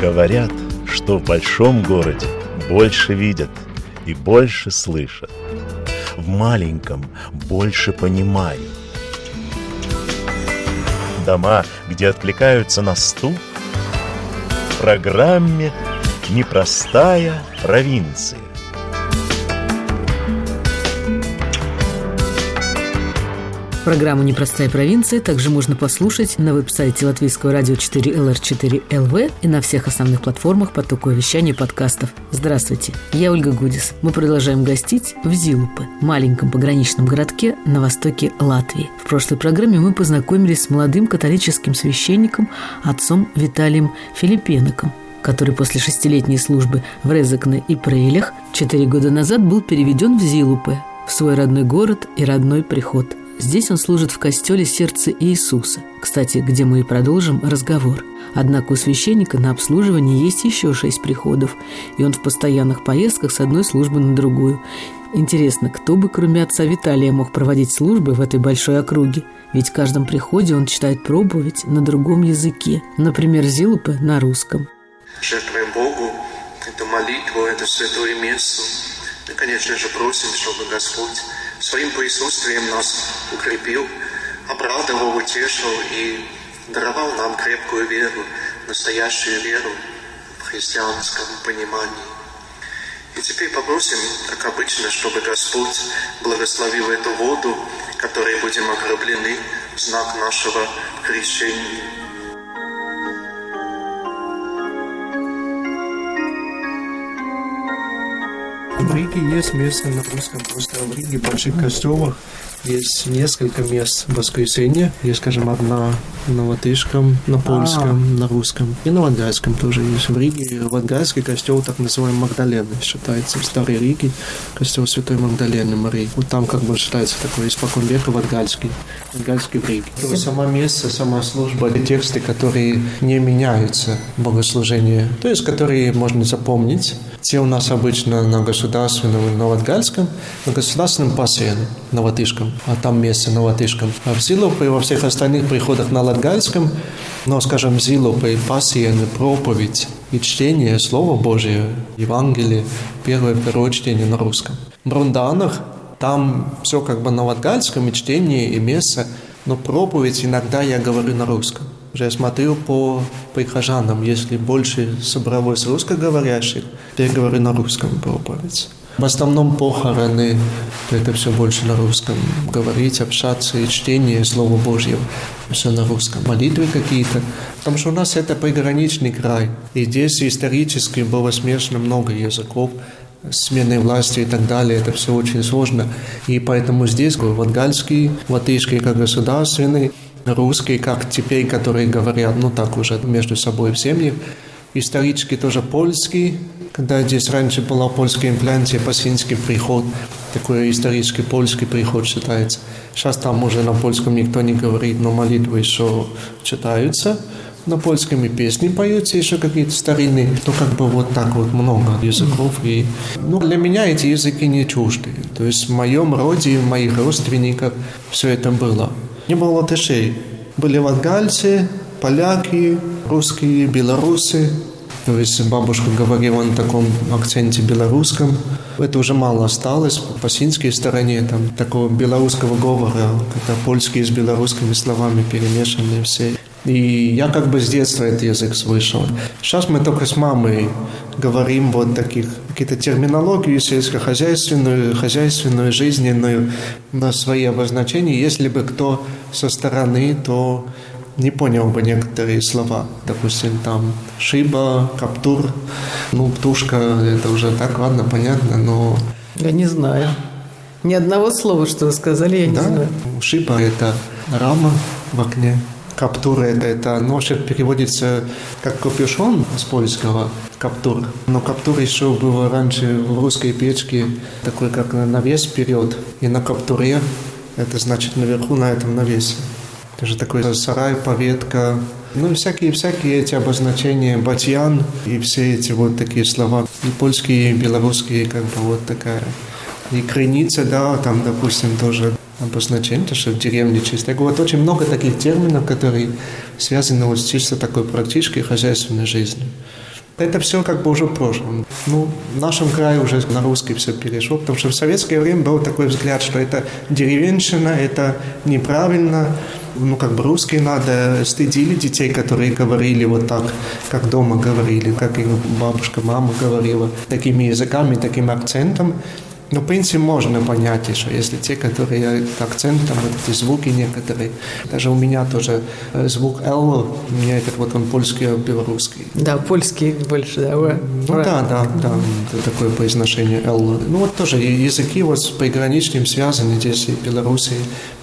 Говорят, что в большом городе больше видят и больше слышат. В маленьком больше понимают. Дома, где откликаются на стук, в программе «Непростая провинция». Программу «Непростая провинция» также можно послушать на веб-сайте Латвийского радио 4 LR4 LV и на всех основных платформах потока вещания подкастов. Здравствуйте, я Ольга Гудис. Мы продолжаем гостить в Зилупе, маленьком пограничном городке на востоке Латвии. В прошлой программе мы познакомились с молодым католическим священником отцом Виталием Филиппеноком, который после шестилетней службы в Резекне и Прейлях четыре года назад был переведен в Зилупе, в свой родной город и родной приход – Здесь он служит в костеле сердца Иисуса, кстати, где мы и продолжим разговор. Однако у священника на обслуживание есть еще шесть приходов, и он в постоянных поездках с одной службы на другую. Интересно, кто бы кроме отца Виталия мог проводить службы в этой большой округе? Ведь в каждом приходе он читает проповедь на другом языке, например, Зилупы на русском. Жертвуем Богу эту молитву, это святое место. И, конечно же, просим, чтобы Господь своим присутствием нас укрепил, обрадовал, утешил и даровал нам крепкую веру, настоящую веру в христианском понимании. И теперь попросим, как обычно, чтобы Господь благословил эту воду, которой будем окроплены в знак нашего крещения. В Риге есть место на русском, просто в Риге больших костелах есть несколько мест воскресенья. Есть, скажем, одна на латышском, на польском, А-а-а. на русском. И на латгальском тоже есть. В Риге латгальский костел, так называемый Магдалены, считается в Старой Риге, костел Святой Магдалены Марии. Вот там как бы считается такой испокон века латгальский, латгальский в Риге. То само место, сама служба, тексты, которые не меняются в богослужении, то есть которые можно запомнить. Те у нас обычно на государственном и на латгальском, на государственном пассиен, на латышском а там место на латышском. А в Зилупе и во всех остальных приходах на латгальском, но, скажем, Зилупе и пассиен, проповедь и чтение Слова Божьего, Евангелие, первое первое на русском. В Брунданах там все как бы на латгальском, и чтение, и место, но проповедь иногда я говорю на русском. Я смотрю по прихожанам, если больше собралось русскоговорящих, то я говорю на русском проповедь. В основном похороны, это все больше на русском. Говорить, общаться и чтение Слова Божьего, все на русском. Молитвы какие-то. Потому что у нас это приграничный край. И здесь исторически было смешано много языков смены власти и так далее, это все очень сложно. И поэтому здесь вангальский, латышский как государственный, русский как теперь, которые говорят, ну так уже между собой в семье, исторически тоже польский, когда здесь раньше была польская имплантия, пасинский приход, такой исторический польский приход считается. Сейчас там уже на польском никто не говорит, но молитвы еще читаются на польском и песни поются еще какие-то старинные, то как бы вот так вот много языков. И, ну, для меня эти языки не чужды. То есть в моем роде, в моих родственниках все это было. Не было латышей. Были латгальцы, поляки, русские, белорусы, то есть бабушка говорила на таком акценте белорусском. Это уже мало осталось по синской стороне, там такого белорусского говора, когда польские с белорусскими словами перемешаны все. И я как бы с детства этот язык слышал. Сейчас мы только с мамой говорим вот таких, какие-то терминологию сельскохозяйственную, хозяйственную, жизненную, на свои обозначения. Если бы кто со стороны, то не понял бы некоторые слова. Допустим, там шиба, каптур, ну, птушка, это уже так, ладно, понятно, но... Я не знаю. Ни одного слова, что вы сказали, я не да? знаю. Шиба – это рама в окне. Каптур – это, это ношик переводится как капюшон с польского каптур. Но каптур еще было раньше в русской печке такой, как навес вперед. И на каптуре это значит наверху на этом навесе. Тоже такой сарай, поветка, ну, всякие-всякие эти обозначения, батьян и все эти вот такие слова. И польские, и белорусские, как бы вот такая. И крыница, да, там, допустим, тоже обозначение, то, что в деревне чисто. Вот очень много таких терминов, которые связаны вот с чисто такой практической хозяйственной жизнью. Это все как бы уже в прошлом. Ну, в нашем крае уже на русский все перешло, потому что в советское время был такой взгляд, что это деревенщина, это неправильно, ну, как бы русские надо, стыдили детей, которые говорили вот так, как дома говорили, как их бабушка, мама говорила, такими языками, таким акцентом. Но, в принципе, можно понять еще, если те, которые акцентом, вот эти звуки некоторые. Даже у меня тоже э, звук «л», у меня этот вот он польский, а белорусский. Да, польский больше, да. Вы... Ну да, да, да, это такое произношение «л». Ну вот тоже языки вот с приграничным связаны, здесь и Белоруссия,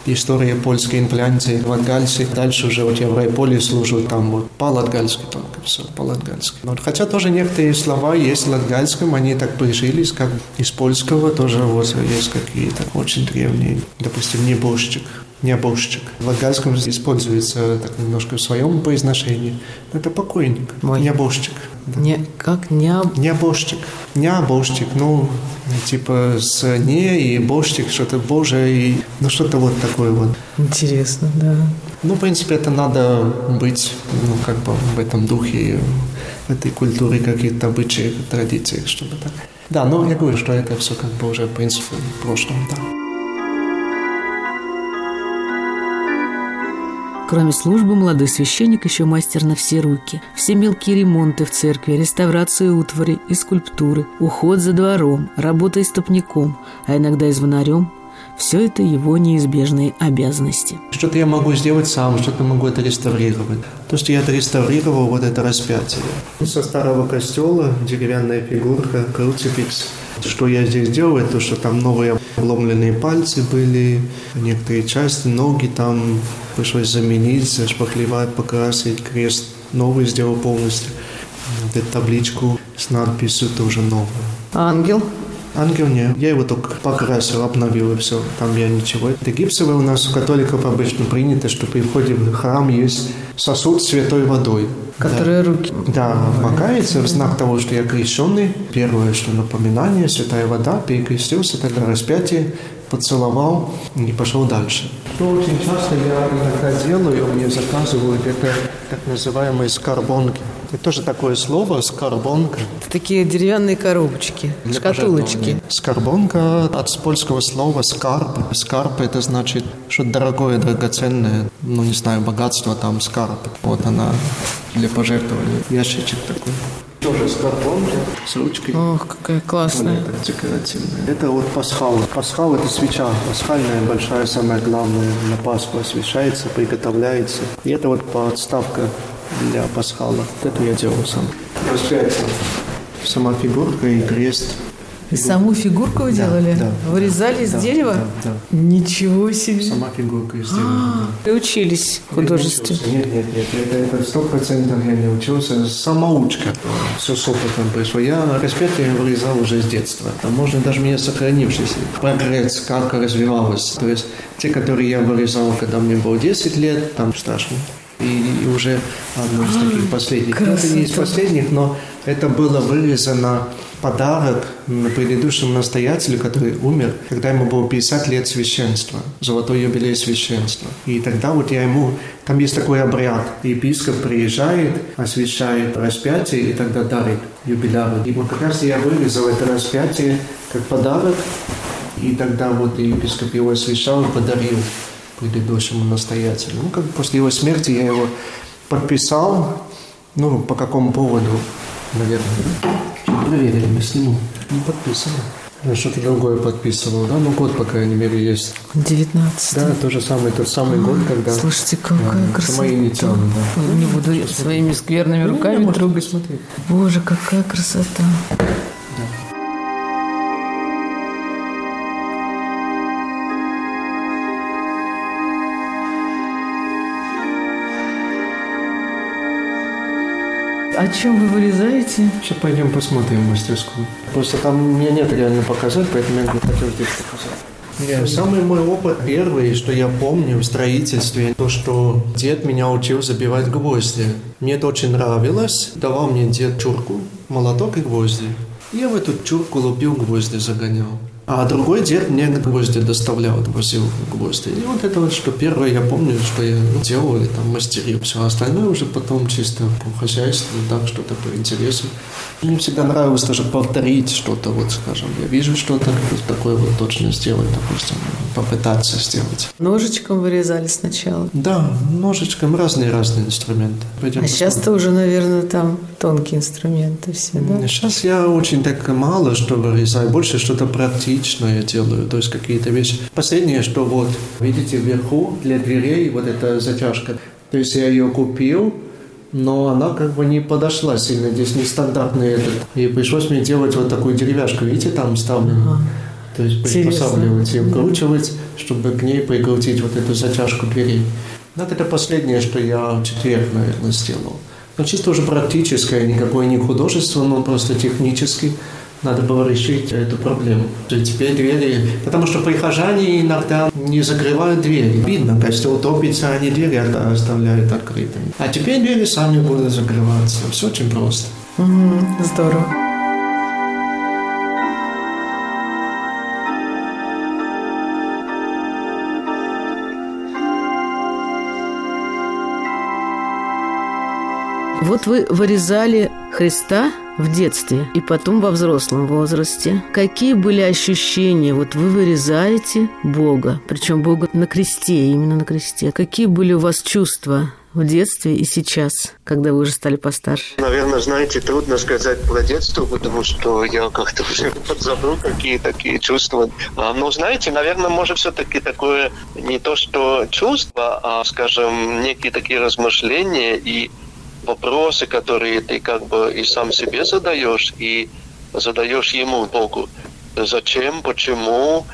история польской инфляции, латгальцы. Дальше уже вот я в райполе служу, там вот по-латгальски только все, по-латгальски. Но, хотя тоже некоторые слова есть в латгальском, они так прижились, как из польского тоже вот есть какие-то очень древние. Допустим, небожчик, небожчик. В латгальском используется так немножко в своем произношении. Это покойник, Ой. небожчик. Не, как не... Небожчик. Небожчик, ну, типа с не и божчик, что-то боже, и, ну, что-то вот такое вот. Интересно, да. Ну, в принципе, это надо быть, ну, как бы в этом духе, в этой культуре, каких-то обычаях, традициях, чтобы так. Да, но я говорю, что это все как бы уже, в принципе, в прошлом, да. Кроме службы, молодой священник еще мастер на все руки. Все мелкие ремонты в церкви, реставрацию утвари и скульптуры, уход за двором, работа истопником, а иногда и звонарем – все это его неизбежные обязанности. Что-то я могу сделать сам, что-то могу это реставрировать. То, что я это реставрировал, вот это распятие. Со старого костела деревянная фигурка, круцификс. Что я здесь делал, это что там новые обломленные пальцы были, некоторые части, ноги там пришлось заменить, зашпаклевать, покрасить, крест новый сделал полностью. Вот эту табличку с надписью тоже новую. Ангел? Ангел не. Я его только покрасил, обновил и все. Там я ничего. Это гипсовое у нас у католиков обычно принято, что при входе в храм есть сосуд с святой водой. Которые да. руки. Да, макается в знак того, что я крещенный. Первое, что напоминание, святая вода, перекрестился, тогда распятие, поцеловал и пошел дальше. Что очень часто я иногда делаю, мне заказывают, это так называемые скорбонки. Это тоже такое слово «скорбонка». Это такие деревянные коробочки, Для шкатулочки. Скорбонка от польского слова «скарб». Скарб – это значит что-то дорогое, драгоценное. Ну, не знаю, богатство там, скарб. Вот она для пожертвования. Ящичек такой. Тоже с карбонки, с ручкой. Ох, какая классная. Вот это декоративная. Это вот пасхал. Пасхал – это свеча. Пасхальная, большая, самая главная. На Пасху освещается, приготовляется. И это вот подставка для пасхала. Вот это я делал сам. Распятие. Сама фигурка и крест. И саму фигурку вы да, делали? Да. Вырезали из да, дерева? Да, да. Ничего себе. Сама фигурка из дерева. Вы учились художеству? Нет, нет, нет. Это сто процентов я не учился. Самоучка. Все с опытом пришло. Я распятие вырезал уже с детства. Там можно даже мне сохранившийся прогресс, как развивалось. То есть те, которые я вырезал, когда мне было 10 лет, там страшно и, и уже одно из таких последних. Ну, это не из последних, но это было вырезано подарок предыдущему настоятелю, который умер, когда ему было 50 лет священства, золотой юбилей священства. И тогда вот я ему... Там есть такой обряд. Епископ приезжает, освящает распятие и тогда дарит юбиляру. И вот как раз я вырезал это распятие как подарок, и тогда вот епископ его освящал и подарил предыдущему настоятелю. Ну, как после его смерти я его подписал, ну, по какому поводу, наверное. Проверили, мы сниму. Не подписано. Я что-то другое подписывал, да? Ну, год, по крайней мере, есть. 19 Да, то же самое, тот самый год, когда... Слушайте, какая да, красота. мои инициалы, да. Ой, Не буду своими скверными Ну, руками да, трогать. смотреть. Боже, какая красота. О чем вы вырезаете? Сейчас пойдем посмотрим в мастерскую. Просто там у меня нет реально показать, поэтому я не хотел здесь показать. Нет, самый мой опыт первый, что я помню в строительстве, то, что дед меня учил забивать гвозди. Мне это очень нравилось. Давал мне дед чурку, молоток и гвозди. Я в эту чурку лупил гвозди, загонял. А другой дед мне гвозди доставлял, возил гвозди. И вот это вот, что первое я помню, что я делал или там мастерил. Все остальное уже потом чисто по хозяйству, так, что-то по интересу. Мне всегда нравилось даже повторить что-то, вот скажем, я вижу что-то, такое вот точно сделать, допустим, попытаться сделать. Ножичком вырезали сначала? Да, ножичком разные-разные инструменты. Пойдем а сейчас-то уже, наверное, там тонкие инструменты все, да? Сейчас я очень так мало что вырезаю, больше что-то практичное делаю, то есть какие-то вещи. Последнее, что вот, видите, вверху для дверей вот эта затяжка, то есть я ее купил, но она как бы не подошла сильно, здесь нестандартный этот. И пришлось мне делать вот такую деревяшку, видите, там вставленную. Ага. То есть приспосабливать и вкручивать, чтобы к ней прикрутить вот эту затяжку дверей. Вот это последнее, что я в четверг, наверное, сделал. Но чисто уже практическое, никакое не художество, но просто технически надо было решить эту проблему. Теперь двери... Потому что прихожане иногда не закрывают двери. Видно, костел топится, они двери оставляют открытыми. А теперь двери сами будут закрываться. Все очень просто. Угу, здорово. Вот вы вырезали Христа в детстве и потом во взрослом возрасте. Какие были ощущения? Вот вы вырезаете Бога, причем Бога на кресте, именно на кресте. Какие были у вас чувства в детстве и сейчас, когда вы уже стали постарше? Наверное, знаете, трудно сказать про детство, потому что я как-то уже подзабыл, какие такие чувства. А, но, знаете, наверное, может, все-таки такое не то, что чувство, а, скажем, некие такие размышления и вопросы, которые ты как бы и сам себе задаешь, и задаешь ему, Богу. Зачем, почему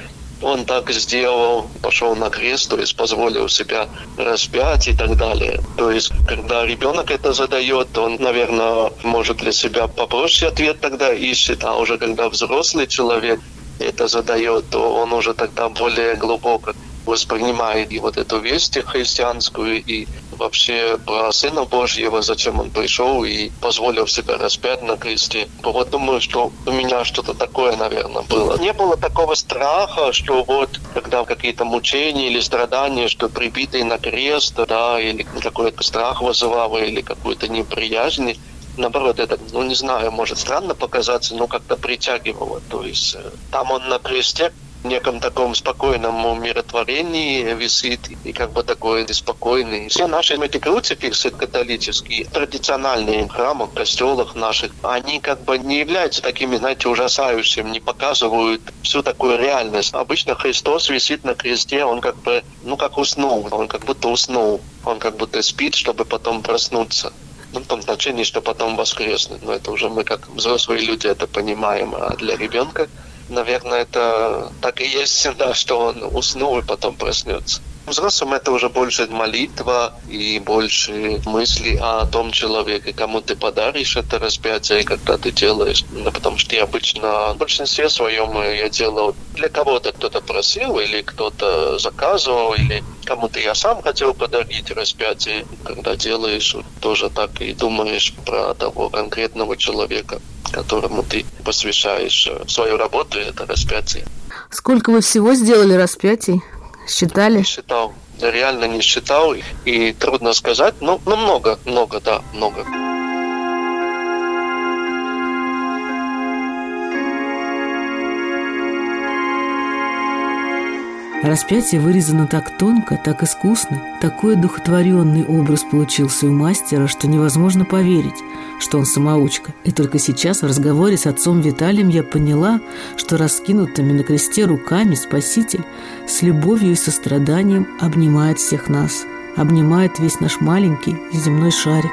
он так сделал, пошел на крест, то есть позволил себя распять и так далее. То есть, когда ребенок это задает, он, наверное, может для себя попроще ответ тогда ищет, а уже когда взрослый человек это задает, то он уже тогда более глубоко воспринимает и вот эту весть христианскую, и вообще про Сына Божьего, зачем Он пришел и позволил себя распять на кресте. Вот думаю, что у меня что-то такое, наверное, было. Не было такого страха, что вот когда какие-то мучения или страдания, что прибитый на крест, да, или какой-то страх вызывало, или какую-то неприязнь, наоборот, это, ну, не знаю, может странно показаться, но как-то притягивало. То есть э, там он на кресте неком таком спокойном умиротворении висит и как бы такой спокойный. Все наши эти круцификсы католические, традициональные храмы, костелах наших, они как бы не являются такими, знаете, ужасающими, не показывают всю такую реальность. Обычно Христос висит на кресте, он как бы, ну как уснул, он как будто уснул, он как будто спит, чтобы потом проснуться. Ну, в том значении, что потом воскреснуть. Но это уже мы как взрослые люди это понимаем. А для ребенка наверное, это так и есть, да, что он уснул и потом проснется. Взрослым это уже больше молитва и больше мысли о том человеке, кому ты подаришь это распятие, когда ты делаешь. Ну, потому что я обычно в большинстве своем я делал для кого-то кто-то просил, или кто-то заказывал, или кому-то я сам хотел подарить распятие. Когда делаешь, тоже так и думаешь про того конкретного человека которому ты посвящаешь свою работу, это распятие. Сколько вы всего сделали распятий? Считали? Не считал. Реально не считал. И трудно сказать. Ну, ну много, много, да, много. Распятие вырезано так тонко, так искусно, такой одухотворенный образ получился у мастера, что невозможно поверить, что он самоучка. И только сейчас в разговоре с отцом Виталием я поняла, что раскинутыми на кресте руками Спаситель с любовью и состраданием обнимает всех нас, обнимает весь наш маленький земной шарик.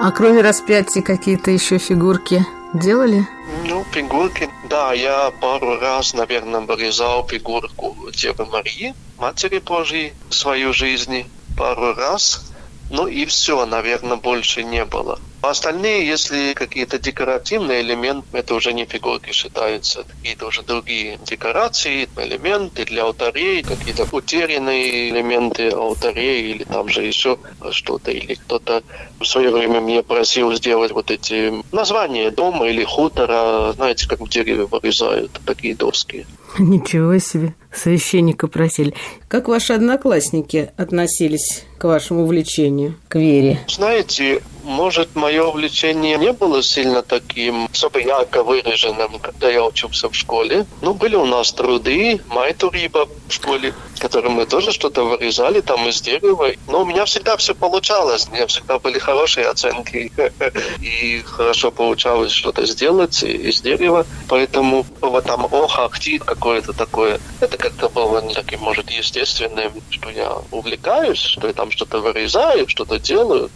А кроме распятия какие-то еще фигурки делали? Ну, фигурки, да, я пару раз, наверное, вырезал фигурку Девы Марии, Матери Божьей, в свою жизнь пару раз. Ну и все, наверное, больше не было. А остальные, если какие-то декоративные элементы, это уже не фигурки считаются, какие-то уже другие декорации, элементы для алтарей, какие-то утерянные элементы алтарей или там же еще что-то. Или кто-то в свое время меня просил сделать вот эти названия дома или хутора, знаете, как в дереве вырезают такие доски. Ничего себе, священника просили. Как ваши одноклассники относились к вашему увлечению, к вере? Знаете, может, мое увлечение не было сильно таким особо ярко выраженным, когда я учился в школе. Ну, были у нас труды, Майтуриба в школе, которые мы тоже что-то вырезали там из дерева. Но у меня всегда все получалось. У меня всегда были хорошие оценки. И хорошо получалось что-то сделать из дерева. Поэтому вот там ох, ахти какое-то такое. Это как-то было не таким, может, естественным, что я увлекаюсь, что я там что-то вырезаю, что-то делаю.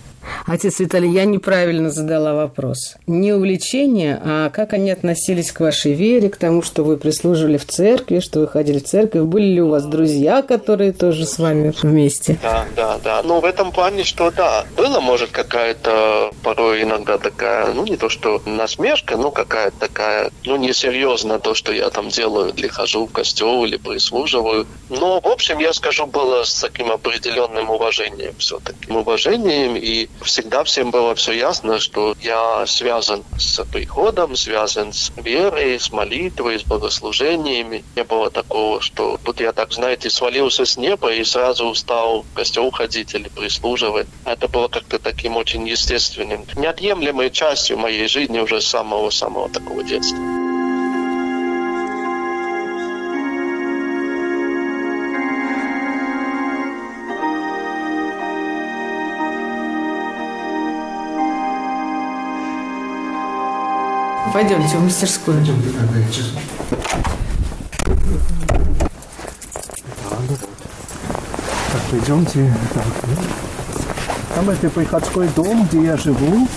Отец Виталий, я неправильно задала вопрос. Не увлечение, а как они относились к вашей вере, к тому, что вы прислуживали в церкви, что вы ходили в церковь. Были ли у вас друзья, которые тоже с вами вместе? Да, да, да. Ну, в этом плане, что да, было, может, какая-то порой иногда такая, ну, не то, что насмешка, но какая-то такая, ну, несерьезно то, что я там делаю, или хожу в костел, или прислуживаю. Но, в общем, я скажу, было с таким определенным уважением все-таки. Уважением и всегда всем было все ясно, что я связан с приходом, связан с верой, с молитвой, с богослужениями. Не было такого, что тут я так, знаете, свалился с неба и сразу стал в костел ходить или прислуживать. Это было как-то таким очень естественным, неотъемлемой частью моей жизни уже с самого-самого такого детства. Пойдемте в мастерскую. Пойдемте. Так, пойдемте. Так, ну. Там это приходской дом, где я живу.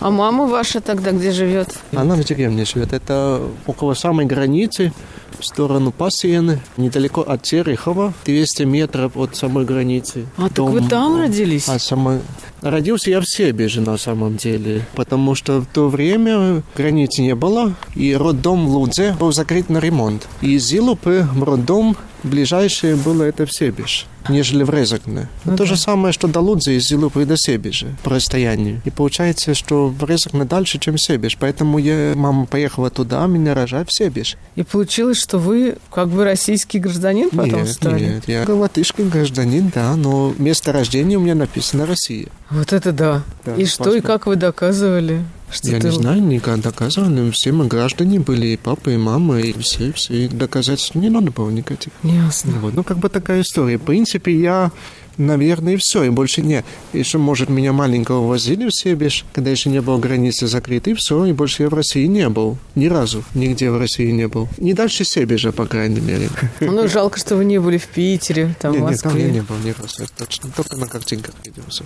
А мама ваша тогда где живет? Она в деревне живет. Это около самой границы, в сторону Пассиены, недалеко от Терехова, 200 метров от самой границы. А так вы там родились? А самой... Родился я в Себеже на самом деле, потому что в то время границы не было, и роддом в Лудзе был закрыт на ремонт. И из Зилупы в роддом ближайшее было это в Себеж, нежели в Резакне. Ну то да. же самое, что до Лудзы из Зилупы до Себежа по расстоянию. И получается, что в Резакне дальше, чем Себеж. Поэтому я, мама поехала туда, меня рожать в Себеж. И получилось, что вы как бы российский гражданин потом нет, стали? нет, я латышский гражданин, да, но место рождения у меня написано Россия. Вот это да. Да, и что, и паспорт. как вы доказывали? Что Я ты- не знаю, никогда доказывали. Все мы граждане были, и папа, и мама, и все, все. И доказательств не надо было никаких. Ясно. Вот. Ну, как бы такая история. В принципе, я, наверное, и все, и больше нет. Еще, может, меня маленького возили в Себеж, когда еще не было границы закрыты, и все, и больше я в России не был. Ни разу нигде в России не был. Не дальше Себежа, по крайней мере. Ну, жалко, что вы не были в Питере, там, Нет, в нет, там я Москве. не был ни разу, точно. Только на картинках видел все.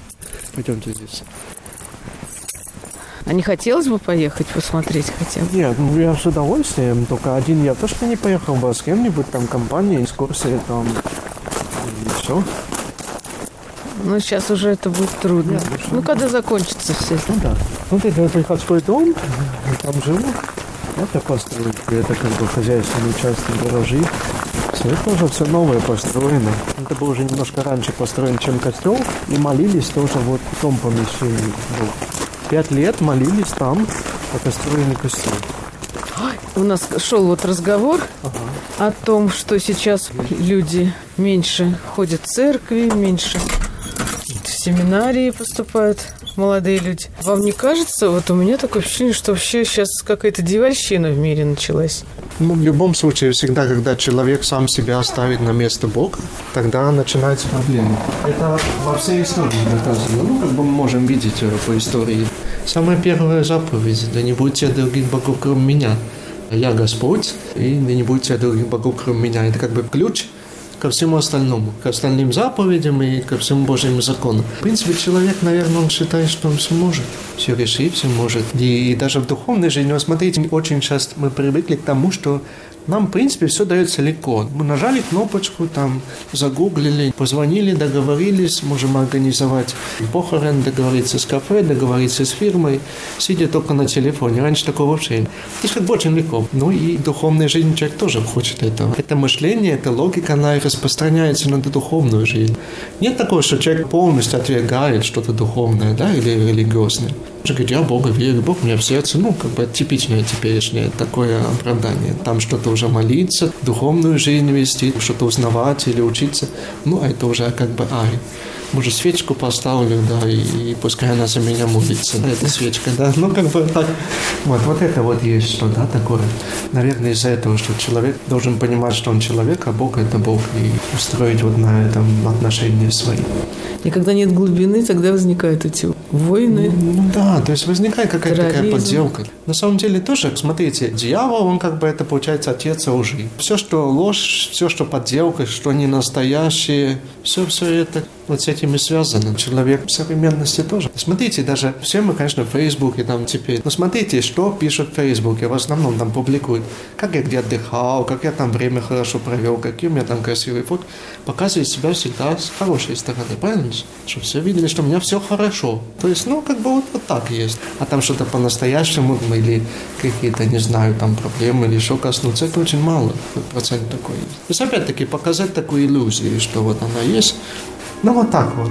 Пойдемте здесь. А не хотелось бы поехать посмотреть хотя бы? Нет, ну я с удовольствием, только один я точно не поехал бы, а с кем-нибудь там компания, экскурсия там, и все. Ну, сейчас уже это будет трудно. Ну, когда закончится все. Ну да. Вот это приходской дом, там живу. Это постройки, это как бы хозяйственный участок гаражи. Все это уже все новое построено. Это был уже немножко раньше построен, чем костел. И молились тоже вот в том помещении. был. Пять лет молились там, по построению костел. У нас шел вот разговор о том, что сейчас люди меньше ходят в церкви, меньше в семинарии поступают молодые люди. Вам не кажется, вот у меня такое ощущение, что вообще сейчас какая-то дьявольщина в мире началась? Ну, в любом случае, всегда, когда человек сам себя ставит на место Бога, тогда начинаются проблемы. Это во всей истории доказано. Ну, как бы мы можем видеть э, по истории. Самая первая заповедь – да не будьте других богов, кроме меня. Я Господь, и да не будьте других богов, кроме меня. Это как бы ключ ко всему остальному, к остальным заповедям и ко всему Божьему закону. В принципе, человек, наверное, он считает, что он все может, все решить, все может. И, и даже в духовной жизни, вот смотрите, очень часто мы привыкли к тому, что нам, в принципе, все дается легко. Мы нажали кнопочку, там, загуглили, позвонили, договорились, можем организовать похорон, договориться с кафе, договориться с фирмой, сидя только на телефоне. Раньше такого вообще нет. То есть как бы очень легко. Ну и духовная жизнь человек тоже хочет этого. Это мышление, эта логика, она распространяется на духовную жизнь. Нет такого, что человек полностью отвергает что-то духовное, да, или религиозное. Же говорит, я Бога верю, Бог меня в сердце. Ну, как бы типичное теперешнее такое оправдание. Там что-то уже молиться, духовную жизнь вести, что-то узнавать или учиться. Ну, а это уже как бы, ай, может, свечку поставлю, да, и, и пускай она за меня молится, да, эта свечка, да, ну, как бы так. Вот, вот это вот есть что, да, такое. Наверное, из-за этого, что человек должен понимать, что он человек, а Бог – это Бог, и устроить вот на этом отношения свои. И когда нет глубины, тогда возникают эти войны. Ну да, то есть возникает какая-то такая подделка. На самом деле тоже, смотрите, дьявол, он как бы это получается отец лжи. Все, что ложь, все, что подделка, что не настоящее, все, все это вот с этим и связано. Человек в современности тоже. Смотрите, даже все мы, конечно, в Фейсбуке там теперь. Но смотрите, что пишут в Фейсбуке. В основном там публикуют, как я где отдыхал, как я там время хорошо провел, какие у меня там красивые фото. Показывает себя всегда с хорошей стороны, правильно? Чтобы все видели, что у меня все хорошо. То есть, ну, как бы вот, вот так есть. А там что-то по-настоящему или какие-то, не знаю, там проблемы или еще коснуться, это очень мало процент такой. То есть, опять-таки, показать такую иллюзию, что вот она есть, ну вот так вот.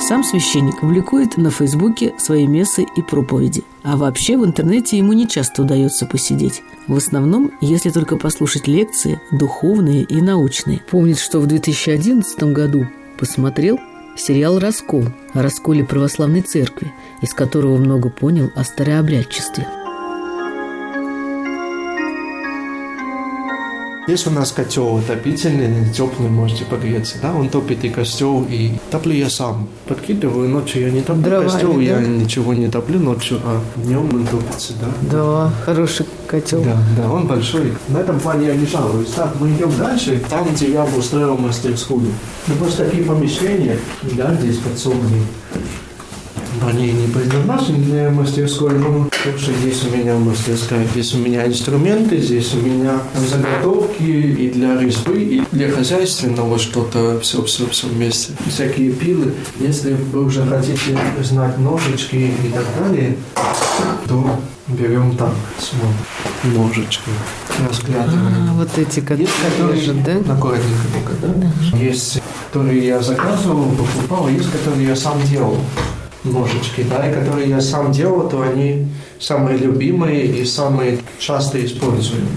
Сам священник публикует на Фейсбуке свои мессы и проповеди. А вообще в интернете ему не часто удается посидеть. В основном, если только послушать лекции, духовные и научные. Помнит, что в 2011 году посмотрел сериал «Раскол» о расколе православной церкви, из которого много понял о старообрядчестве. Есть у нас котел отопительный, теплый, можете погреться, да? Он топит и костел, и топлю я сам. Подкидываю ночью, я не топлю Дровами, костел, да? я ничего не топлю ночью, а днем он топится, да? Да, хороший котел. Да, да, он большой. На этом плане я не жалуюсь. Так, мы идем дальше. Там, где я устроил мастерскую. Ну, просто такие помещения, да, здесь подсобные. Они не предназначены для мастерской, но слушай, здесь у меня мастерская, здесь у меня инструменты, здесь у меня заготовки и для резьбы, и для хозяйственного что-то, все-все-все вместе. Всякие пилы. Если вы уже хотите знать ножички и так далее, то берем так, смотрим, ножички, разглядываем. А, вот эти, как Есть, которые лежат, да? аккуратненько только, да? Есть, которые я заказывал, покупал, есть, которые я сам делал ножички, да, и которые я сам делал, то они самые любимые и самые часто используемые.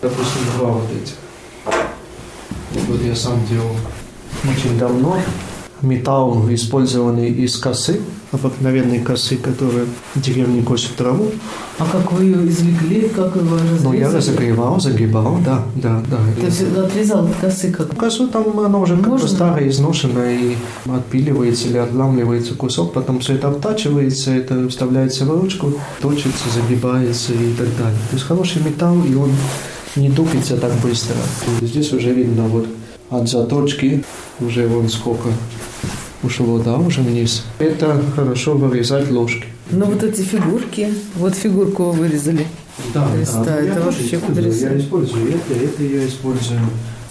Допустим, два вот эти. Вот я сам делал очень давно. Металл, использованный из косы, обыкновенной косы, которая в деревне косит траву. А как вы ее извлекли, как вы разрезали? Ну, я разогревал, загибал, да, да, да. Ты всё отрезал от косы как? Косу там она уже как бы старая, изношенная, и отпиливается или отламливается кусок, потом все это обтачивается, это вставляется в ручку, точится, загибается и так далее. То есть хороший металл, и он не тупится так быстро. Здесь уже видно вот от заточки уже вон сколько ушло, да, уже вниз. Это хорошо вырезать ложки. Ну, вот эти фигурки. Вот фигурку вы вырезали. Да, Креста, да. это Я вообще использую. Я потрясающе. использую это, это я использую.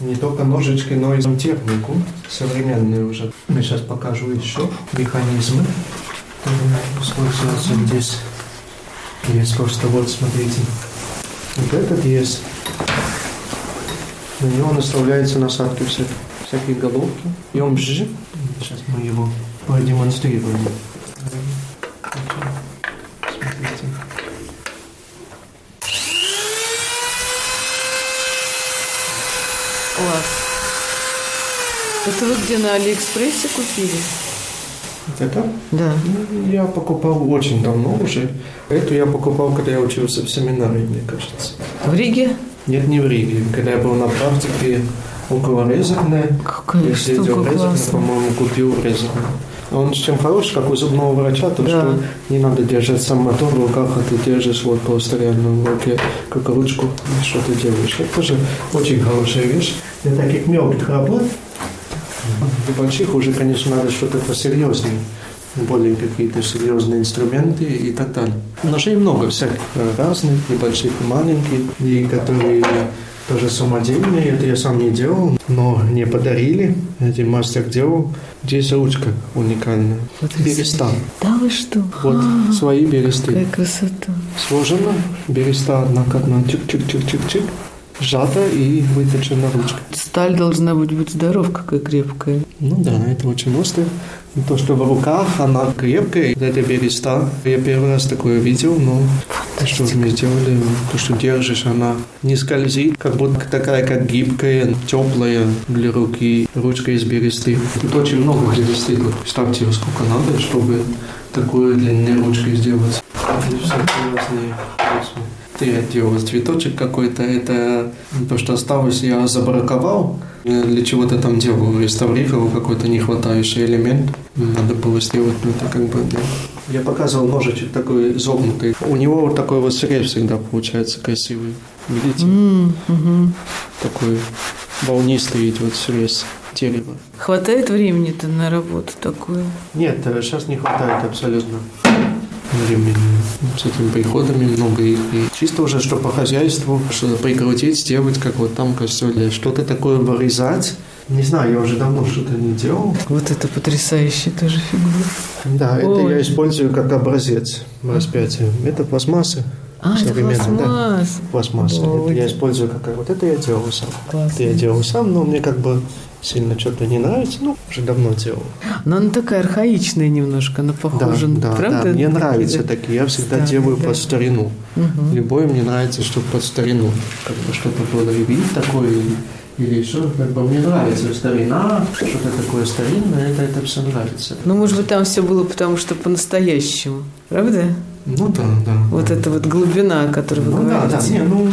Не только ножички, но и технику современную уже. Я сейчас покажу еще механизмы, которые используются здесь. Есть просто вот, смотрите. Вот этот есть. На него наставляются насадки всякие, всякие головки. И он бжж. Сейчас мы его продемонстрируем. Смотрите. Класс. Это вы где, на Алиэкспрессе купили? Вот это? Да. Ну, Я покупал очень давно уже. Эту я покупал, когда я учился в семинарии, мне кажется. В Риге? Нет, не в Риге. Когда я был на практике около Резерне. Какая ездил штука Резерне, классная. по-моему, купил в Резерне. Он с чем хорош, как у зубного врача, то Да. что не надо держать сам мотор в руках, а ты держишь вот просто реально в руке, как ручку, что ты делаешь. Это тоже очень хорошая вещь. Для таких мелких работ Для больших уже, конечно, надо что-то посерьезнее более какие-то серьезные инструменты и так далее. Ножей много всяких разных, и больших, и маленьких, и которые тоже самодельные. Это я сам не делал, но мне подарили. Один мастер делал. Здесь ручка уникальная. Береста. Да вы что? Вот А, свои бересты. Какая красота. Сложено. Береста одна к одной. Чик-чик-чик-чик-чик. Сжата и выточена ручка. Сталь должна быть, быть здоров, какая крепкая. Ну да, это очень острое. И То, что в руках она крепкая, эта береста, я первый раз такое видел, но то, что мы сделали, то, что держишь, она не скользит, как будто такая, как гибкая, теплая для руки, ручка из бересты. Тут очень много бересты, тут представьте, сколько надо, чтобы такую длинную ручку сделать. И всякие разные. Ты делал цветочек какой-то, это то, что осталось, я забраковал. Я Для чего-то там делал, реставрировал какой-то нехватающий элемент. Надо было сделать, ну это как бы, да. Я показывал ножичек такой изогнутый. У него вот такой вот срез всегда получается красивый. Видите? Такой волнистый идет срез дерева. Хватает времени-то на работу такую? Нет, э, сейчас не хватает абсолютно времени. С этими приходами много их. И чисто уже, что по хозяйству, что-то прикрутить, сделать, как вот там костюле, что-то такое вырезать. Не знаю, я уже давно что-то не делал. Вот это потрясающая тоже фигура. Да, это Ой. я использую как образец распятия. Это пластмассы. А, это современные, да. пластмасс. Пластмасса. Это Обалдеть. я использую как вот это я делал сам. Классно. Это я делал сам, но мне как бы сильно что-то не нравится. Ну, уже давно делал. Но она такая архаичная немножко, она Да, похожа, да, правда? да. Мне нравятся такие. Я всегда старые, делаю да. под старину. Мгм. Любой мне нравится, чтобы под старину. Как бы что-то было вид такой, или, что. Как бы мне нравится старина, что-то такое старинное, это, это все нравится. Ну, может быть, там все было потому, что по-настоящему, правда? Ну да, да. Вот да. эта вот глубина, о которой вы Ну да, говорите. да. Не, ну,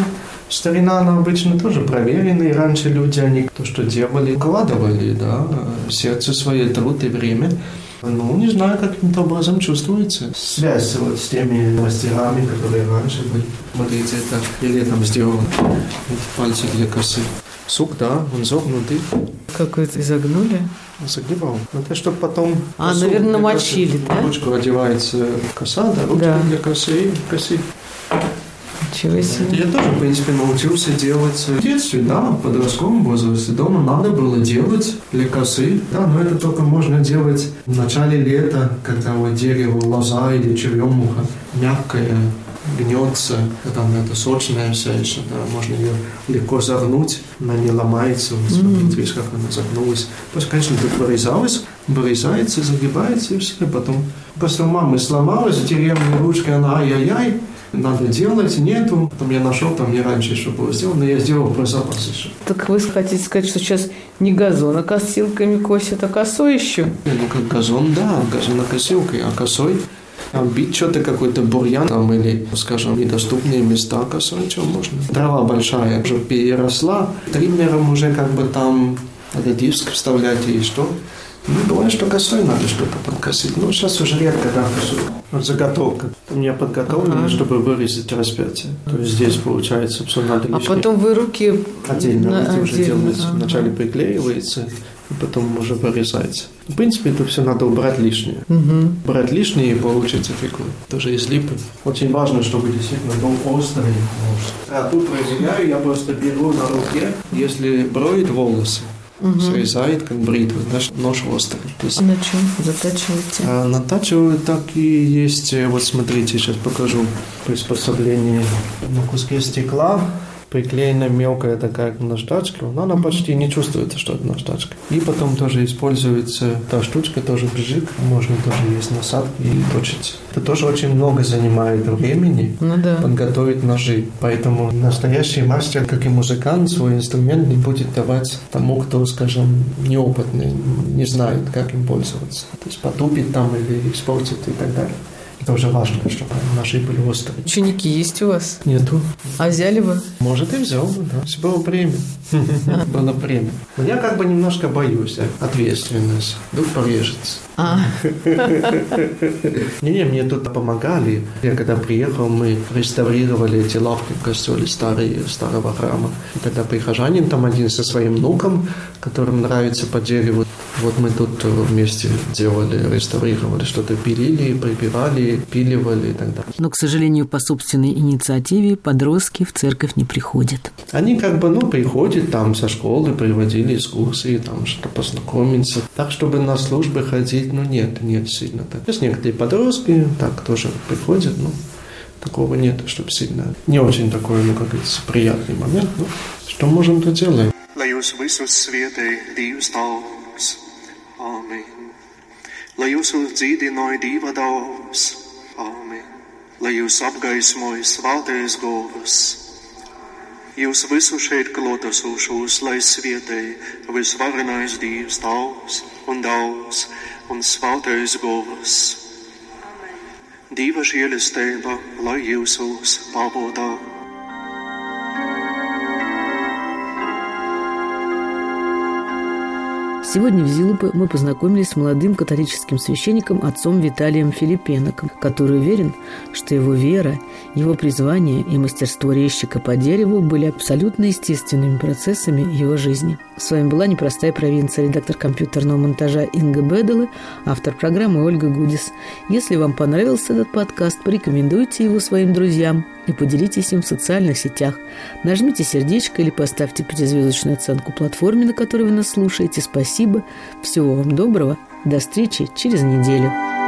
старина, она обычно тоже проверенная. Раньше люди, они то, что делали, вкладывали, да, сердце свое, труд и время. Ну, не знаю, каким-то образом чувствуется. Связь вот с теми мастерами, которые раньше были. Смотрите, это летом сделал эти пальцы для косы. Сук, да, он загнутый. Какой-то изогнули. Загибал. Это чтобы потом... А, косу наверное, для намочили, косы. да? Ручку одевается коса, да, ручка Да. для косы, косы. Себе. Я тоже, в принципе, научился делать в детстве, да, в подростковом возрасте. Дома надо было делать для косы, да, но это только можно делать в начале лета, когда вот дерево, лоза или черемуха мягкое, гнется, когда она это сочная вся еще, да, можно ее легко загнуть, она не ломается, вот смотрите, видишь, как она загнулась. Просто, конечно, тут вырезалась, вырезается, загибается и все, потом просто у мамы сломалась, деревянной ручкой, она ай-яй-яй, надо делать, нету. Потом я нашел, там не раньше еще было сделано, но я сделал про запас еще. Так вы хотите сказать, что сейчас не газонокосилками косят, а косой еще? Не, Ну, как газон, да, газонокосилкой, а косой там бить что-то, какой-то бурьян там или, скажем, недоступные места косой, что можно. Трава большая уже переросла, триммером уже как бы там надо диск вставлять и что. Ну, бывает, что косой надо что-то подкосить. Ну, сейчас уже редко, да. Вот заготовка. У меня подготовлена, Ага. чтобы вырезать распятие. То есть здесь, получается, все надо А лишнее. потом вы руки... Отдельно на- это уже отдельно, делается. ага. Вначале приклеивается, и потом уже вырезается. В принципе, это все надо убрать лишнее. Мгм. Брать лишнее и получится фигура. Тоже из липы. Очень важно, чтобы действительно был острый нож. А тут проверяю, я просто беру на руке, если броет волосы, срезает как бритву, значит нож острый. То есть А на чем затачиваете? а натачиваю так и есть. э, Вот смотрите, сейчас покажу приспособление на куске стекла. Приклеена мелкая такая наждачка, но она почти не чувствуется, что это наждачка. И потом тоже используется та штучка, тоже бжик, можно тоже есть насадки и точить. Это тоже очень много занимает времени Ну да. подготовить ножи. Поэтому настоящий мастер, как и музыкант, свой инструмент не будет давать тому, кто, скажем, неопытный, не знает, как им пользоваться. То есть потупит там или испортит и так далее. Это уже важно, чтобы ножи были острые. Ученики есть у вас? Нету. А взяли бы? Может, и взял бы, да. Если было время. Было время. Но я как бы немножко боюсь ответственность. Вдруг порежется. А. Не-не, мне тут помогали. Я когда приехал, мы реставрировали эти лавки в костеле старые, старого храма. И когда прихожанин там один со своим внуком, которым нравится по дереву, вот мы тут вместе делали, реставрировали, что-то пилили, прибирали, пиливали и так далее. Но, к сожалению, по собственной инициативе подростки в церковь не приходят. Они как бы, ну, приходят там со школы, приводили экскурсии, там что-то познакомиться. Так, чтобы на службы ходить, ну, нет, нет сильно так. Есть некоторые подростки, так тоже приходят, но такого нет, чтобы сильно. Не очень такой, ну, как говорится, приятный момент. Ну, что можем, то делаем. Lai jūs visus svietēja Dievs tauts. lai jūs dzīdināja dīva daudzs, Āmen, lai jūs apgaismoja svātais govas, jūs visu šeit klotas ušūs, lai svietēji visvarenais dīvs tavs un daudz un svātais govas. Dīva žēlistība, lai jūsos pavodā. Сегодня в Зилупе мы познакомились с молодым католическим священником отцом Виталием Филипеноком, который уверен, что его вера, его призвание и мастерство резчика по дереву были абсолютно естественными процессами его жизни. С вами была «Непростая провинция», редактор компьютерного монтажа Инга Бедела, автор программы Ольга Гудис. Если вам понравился этот подкаст, порекомендуйте его своим друзьям и поделитесь им в социальных сетях. Нажмите сердечко или поставьте пятизвездочную оценку платформе, на которой вы нас слушаете. Спасибо. Всего вам доброго. До встречи через неделю.